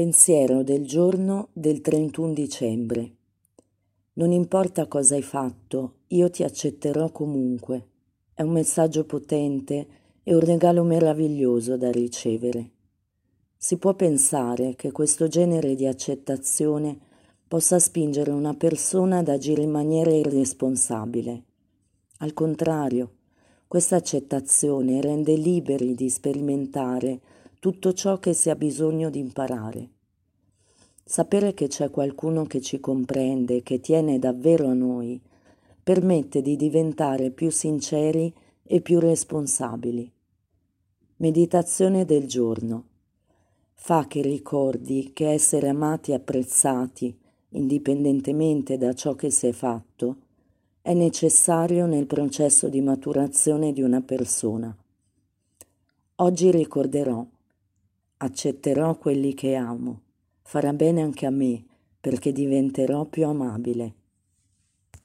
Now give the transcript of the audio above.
Pensiero del giorno del 31 dicembre. Non importa cosa hai fatto, io ti accetterò comunque. È un messaggio potente e un regalo meraviglioso da ricevere. Si può pensare che questo genere di accettazione possa spingere una persona ad agire in maniera irresponsabile. Al contrario, questa accettazione rende liberi di sperimentare tutto ciò che si ha bisogno di imparare. Sapere che c'è qualcuno che ci comprende, che tiene davvero a noi, permette di diventare più sinceri e più responsabili. Meditazione del giorno. Fa che ricordi che essere amati e apprezzati, indipendentemente da ciò che si è fatto, è necessario nel processo di maturazione di una persona. Oggi ricorderò accetterò quelli che amo, farà bene anche a me, perché diventerò più amabile.